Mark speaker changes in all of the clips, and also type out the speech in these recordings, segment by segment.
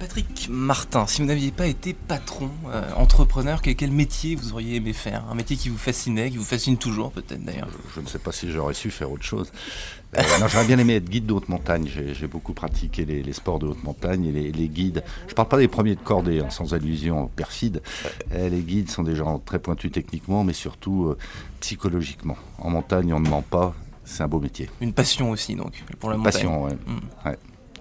Speaker 1: Patrick Martin, si vous n'aviez pas été patron, euh, entrepreneur, quel, métier vous auriez aimé faire? Un métier qui vous fascinait, qui vous fascine toujours peut-être d'ailleurs?
Speaker 2: Je ne sais pas si j'aurais su faire autre chose. Euh, j'aurais bien aimé être guide de haute montagne. J'ai beaucoup pratiqué les, sports de haute montagne et les, guides. Je ne parle pas des premiers de cordée, hein, sans allusion perfide. Euh, les guides sont des gens très pointus techniquement, mais surtout psychologiquement. En montagne, on ne ment pas. C'est un beau métier.
Speaker 1: Une passion aussi, donc, pour la montagne.
Speaker 2: Passion, oui. Mm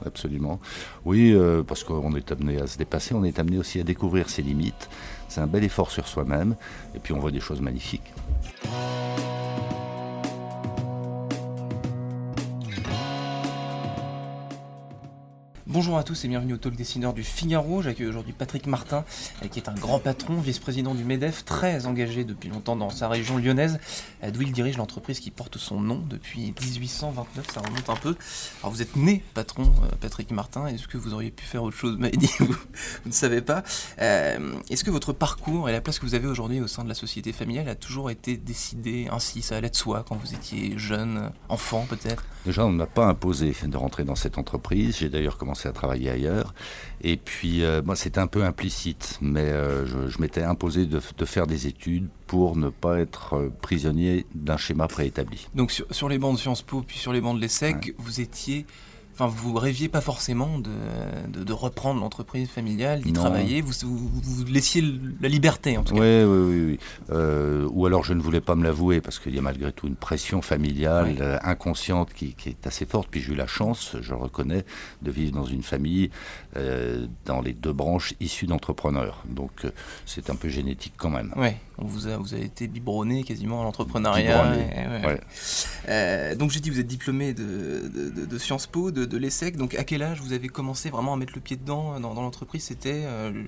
Speaker 2: absolument. Oui, euh, parce qu'on est amené à se dépasser, on est amené aussi à découvrir ses limites. C'est un bel effort sur soi-même, et puis on voit des choses magnifiques.
Speaker 1: Bonjour à tous et bienvenue au Talk Dessineur du Figaro. J'accueille aujourd'hui Patrick Martin, euh, qui est un grand patron, vice-président du MEDEF, très engagé depuis longtemps dans sa région lyonnaise, euh, d'où il dirige l'entreprise qui porte son nom depuis 1829, ça remonte un peu. Alors vous êtes né patron, euh, Patrick Martin, est-ce que vous auriez pu faire autre chose? Vous vous, ne savez pas. est-ce que votre parcours et la place que vous avez aujourd'hui au sein de la société familiale a toujours été décidé ainsi? Ça allait de soi quand vous étiez jeune, enfant peut-être?
Speaker 2: Déjà, on n'a pas imposé de rentrer dans cette entreprise. J'ai d'ailleurs commencé à travailler ailleurs. Et puis, euh, c'était un peu implicite, mais euh, je, m'étais imposé de, faire des études pour ne pas être euh, prisonnier d'un schéma préétabli.
Speaker 1: Donc, sur, les bancs de Sciences Po, puis sur les bancs de l'ESSEC, vous étiez Enfin, vous rêviez pas forcément de, de, reprendre l'entreprise familiale, d'y travailler. Vous, vous, laissiez la liberté, en tout cas.
Speaker 2: Oui, oui, oui. oui. Euh, ou alors je ne voulais pas me l'avouer parce qu'il y a malgré tout une pression familiale euh, inconsciente qui, qui, est assez forte. Puis j'ai eu la chance, je le reconnais, de vivre dans une famille euh, dans les deux branches issues d'entrepreneurs. Donc euh, c'est un peu génétique quand même.
Speaker 1: Oui, on vous a, vous avez été biberonné quasiment à l'entrepreneuriat. Euh, donc j'ai dit, vous êtes diplômé de, de, de Sciences Po, de, de l'ESSEC. Donc à quel âge vous avez commencé vraiment à mettre le pied dedans dans, l'entreprise? C'était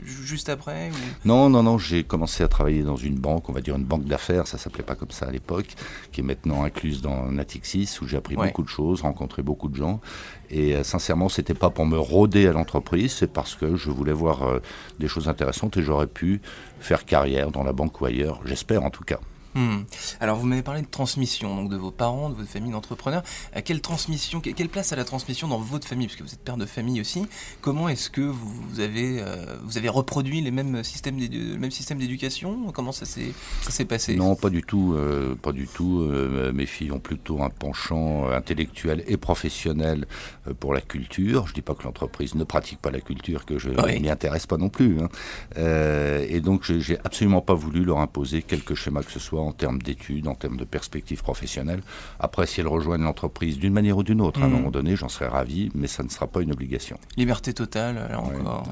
Speaker 1: juste après
Speaker 2: Non, non, non. J'ai commencé à travailler dans une banque, on va dire une banque d'affaires, ça s'appelait pas comme ça à l'époque, qui est maintenant incluse dans Natixis, où j'ai appris beaucoup de choses, rencontré beaucoup de gens. Et sincèrement, c'était pas pour me rôder à l'entreprise c'est parce que je voulais voir euh, des choses intéressantes et j'aurais pu faire carrière dans la banque ou ailleurs, j'espère en tout cas.
Speaker 1: Hmm. Alors vous m'avez parlé de transmission, donc de vos parents, de votre famille d'entrepreneurs. Euh, quelle transmission, quelle place a la transmission dans votre famille, puisque vous êtes père de famille aussi Comment est-ce que vous avez, euh, vous avez reproduit les mêmes systèmes le même système d'éducation? Comment ça s'est passé?
Speaker 2: Non, pas du tout, euh, pas du tout. mes filles ont plutôt un penchant intellectuel et professionnel pour la culture. Je dis pas que l'entreprise ne pratique pas la culture, que je ne m'y intéresse pas non plus. Hein. et donc j'ai absolument pas voulu leur imposer quelque schéma que ce soit en termes d'études, en termes de perspectives professionnelles. Après, si elles rejoignent l'entreprise d'une manière ou d'une autre, à un mm. moment donné, j'en serais ravi, mais ça ne sera pas une obligation.
Speaker 1: Liberté totale, là encore.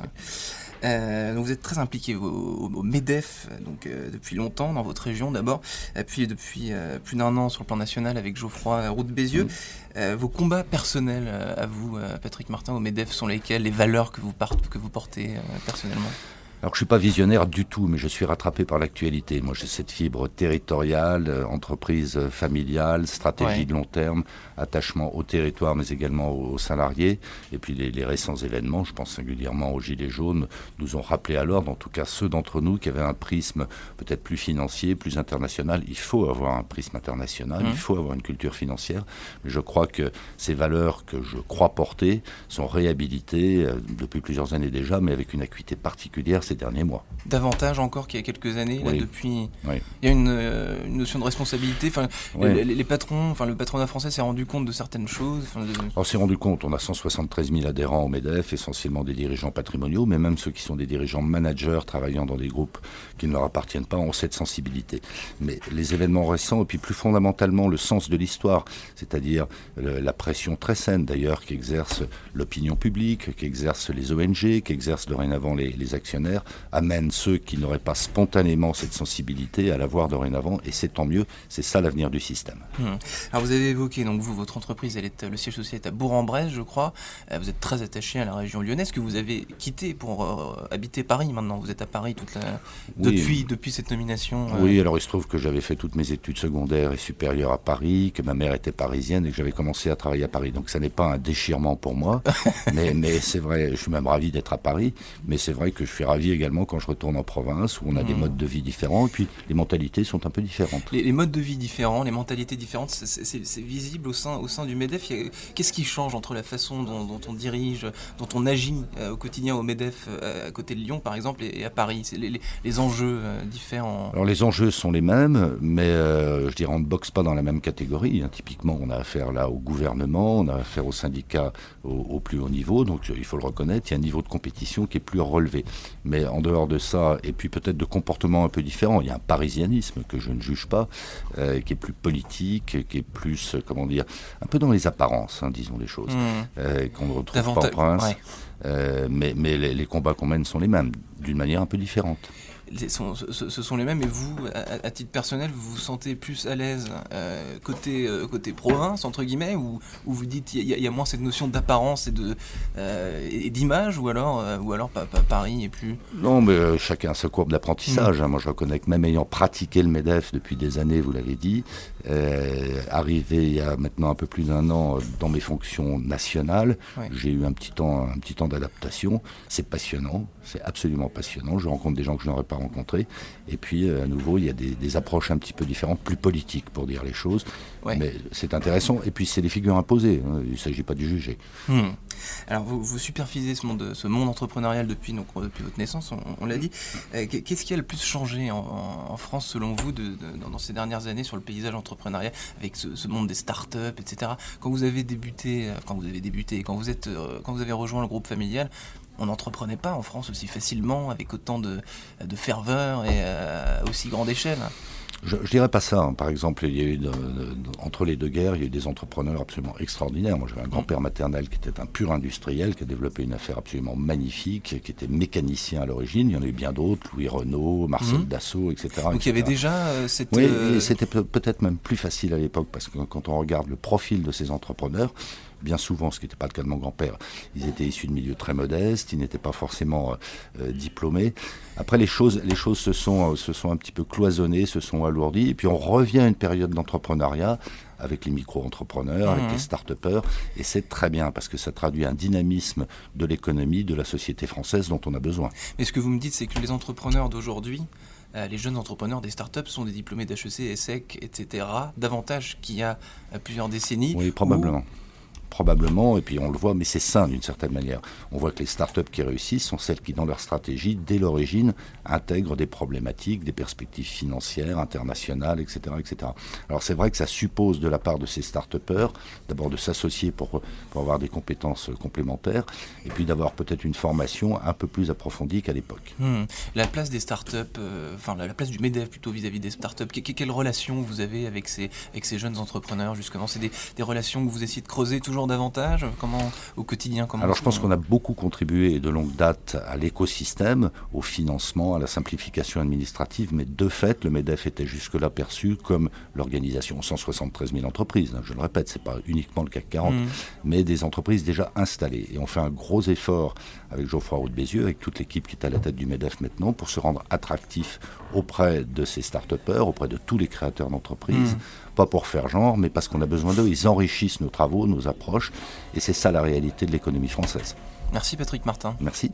Speaker 1: Euh, donc vous êtes très impliqué au, MEDEF donc, euh, depuis longtemps dans votre région d'abord, puis depuis euh, plus d'un an sur le plan national avec Geoffroy Route Bézieux. Mm. vos combats personnels à vous, Patrick Martin, au MEDEF, sont lesquels? Les valeurs que vous, que vous portez personnellement?
Speaker 2: Alors je suis pas visionnaire du tout, mais je suis rattrapé par l'actualité. Moi, j'ai cette fibre territoriale, euh, entreprise euh, familiale, stratégie de long terme, attachement au territoire, mais également aux, salariés. Et puis les, récents événements, je pense singulièrement aux Gilets jaunes, nous ont rappelé à l'ordre, en tout cas ceux d'entre nous qui avaient un prisme peut-être plus financier, plus international. Il faut avoir un prisme international, il mmh. faut avoir une culture financière. Mais je crois que ces valeurs que je crois porter sont réhabilitées euh, depuis plusieurs années déjà, mais avec une acuité particulière ces derniers mois.
Speaker 1: Davantage encore qu'il y a quelques années, là, depuis. Il y a une, notion de responsabilité. Enfin, les, patrons, enfin, le patronat français s'est rendu compte de certaines choses.
Speaker 2: On s'est rendu compte. On a 173 000 adhérents au Medef, essentiellement des dirigeants patrimoniaux, mais même ceux qui sont des dirigeants managers travaillant dans des groupes qui ne leur appartiennent pas ont cette sensibilité. Mais les événements récents, et puis plus fondamentalement le sens de l'histoire, c'est-à-dire la pression très saine d'ailleurs qu'exerce l'opinion publique, qu'exercent les ONG, qu'exercent dorénavant les, les actionnaires amène ceux qui n'auraient pas spontanément cette sensibilité à l'avoir dorénavant, et c'est tant mieux, c'est ça l'avenir du système.
Speaker 1: Hmm. Alors vous avez évoqué, donc vous, votre entreprise, elle est, le siège social est à Bourg-en-Bresse, je crois, euh, vous êtes très attaché à la région lyonnaise, que vous avez quitté pour euh, habiter Paris maintenant, vous êtes à Paris toute la... depuis, depuis cette nomination
Speaker 2: euh. Oui, alors il se trouve que j'avais fait toutes mes études secondaires et supérieures à Paris, que ma mère était parisienne et que j'avais commencé à travailler à Paris, donc ça n'est pas un déchirement pour moi, mais, mais c'est vrai, je suis même ravi d'être à Paris, mais c'est vrai que je suis ravi vis également quand je retourne en province, où on a des mmh. modes de vie différents, et puis les mentalités sont un peu différentes.
Speaker 1: Les, modes de vie différents, les mentalités différentes, c'est visible au sein, au sein du MEDEF. Qu'est-ce qui change entre la façon dont, on dirige, dont on agit euh, au quotidien au MEDEF, euh, à côté de Lyon par exemple, et, à Paris? Les, enjeux euh, différents
Speaker 2: Alors les enjeux sont les mêmes, mais je dirais on ne boxe pas dans la même catégorie. Hein. Typiquement, on a affaire là au gouvernement, on a affaire aux syndicats au, au plus haut niveau, donc il faut le reconnaître, il y a un niveau de compétition qui est plus relevé. Mais en dehors de ça, et puis peut-être de comportements un peu différents, il y a un parisianisme que je ne juge pas, euh, qui est plus politique, qui est plus, euh, comment dire, un peu dans les apparences, hein, disons les choses, mmh. euh, qu'on ne retrouve pas en province. mais, mais les combats qu'on mène sont les mêmes, d'une manière un peu différente
Speaker 1: ce, sont les mêmes, et vous, à, titre personnel, vous vous sentez plus à l'aise euh, côté, euh, côté province, entre guillemets, ou, vous dites il y, a moins cette notion d'apparence et, de, euh, et d'image, ou alors, ou alors Paris est plus...
Speaker 2: Non, mais chacun a sa courbe d'apprentissage. Mm. Hein. Moi, je reconnais que même ayant pratiqué le MEDEF depuis des années, vous l'avez dit, arrivé il y a maintenant un peu plus d'un an dans mes fonctions nationales, j'ai eu un petit temps, un petit temps d'adaptation. C'est passionnant, c'est absolument passionnant. Je rencontre des gens que je n'aurais pas rencontrés. Et puis, euh, à nouveau, il y a des, approches un petit peu différentes, plus politiques pour dire les choses. Mais c'est intéressant. Et puis, c'est des figures imposées. Hein. Il ne s'agit pas de juger.
Speaker 1: Hmm. Alors, vous, vous, supervisez ce monde, ce monde entrepreneurial depuis, donc, depuis votre naissance, on, l'a dit. Euh, qu'est-ce qui a le plus changé en, France, selon vous, de, dans ces dernières années sur le paysage entrepreneurial, avec ce, monde des startups, etc. Quand vous avez débuté, euh, quand vous avez débuté, quand vous, êtes, quand vous avez rejoint le groupe familial, on n'entreprenait pas en France aussi facilement, avec autant de, ferveur et à aussi grande échelle.
Speaker 2: Je, ne dirais pas ça. Hein. Par exemple, il y a eu entre les deux guerres, il y a eu des entrepreneurs absolument extraordinaires. Moi, j'avais un grand-père maternel qui était un pur industriel, qui a développé une affaire absolument magnifique, qui était mécanicien à l'origine. Il y en a eu bien d'autres, Louis Renault, Marcel mmh. Dassault, etc.
Speaker 1: Donc il y avait déjà euh, cette.
Speaker 2: Oui, euh, c'était peut-être même plus facile à l'époque parce que quand on regarde le profil de ces entrepreneurs, bien souvent, ce qui n'était pas le cas de mon grand-père. Ils étaient issus de milieux très modestes, ils n'étaient pas forcément euh, euh, diplômés. Après, les choses, les choses se, sont, euh, se sont un petit peu cloisonnées, se sont alourdies, et puis on revient à une période d'entrepreneuriat avec les micro-entrepreneurs, avec mmh. les start-upers, et c'est très bien parce que ça traduit un dynamisme de l'économie, de la société française dont on a besoin.
Speaker 1: Mais ce que vous me dites, c'est que les entrepreneurs d'aujourd'hui, les jeunes entrepreneurs des startups sont des diplômés d'HEC, ESSEC, etc., davantage qu'il y a plusieurs décennies.
Speaker 2: Oui, probablement probablement, et puis on le voit, mais c'est sain d'une certaine manière. On voit que les startups qui réussissent sont celles qui, dans leur stratégie, dès l'origine, intègrent des problématiques, des perspectives financières, internationales, etc. etc. Alors c'est vrai que ça suppose de la part de ces start-upers, d'abord de s'associer pour, pour avoir des compétences complémentaires, et puis d'avoir peut-être une formation un peu plus approfondie qu'à l'époque.
Speaker 1: Hmm. La place des startups, euh, enfin la, place du MEDEF plutôt vis-à-vis des startups, quelle relation vous avez avec ces, avec ces jeunes entrepreneurs justement? C'est des, des relations que vous essayez de creuser toujours davantage Comment au quotidien comment
Speaker 2: Alors je pense qu'on a beaucoup contribué de longue date à l'écosystème, au financement, à la simplification administrative, mais de fait, le MEDEF était jusque-là perçu comme l'organisation 173 000 entreprises. Hein, je le répète, c'est pas uniquement le CAC 40, mmh. mais des entreprises déjà installées. Et on fait un gros effort avec Geoffroy Roux de Bézieux, avec toute l'équipe qui est à la tête du MEDEF maintenant, pour se rendre attractif auprès de ces start-upers, auprès de tous les créateurs d'entreprises. Mmh pas pour faire genre, mais parce qu'on a besoin d'eux. Ils enrichissent nos travaux, nos approches, et c'est ça la réalité de l'économie française.
Speaker 1: Merci Patrick Martin.
Speaker 2: Merci.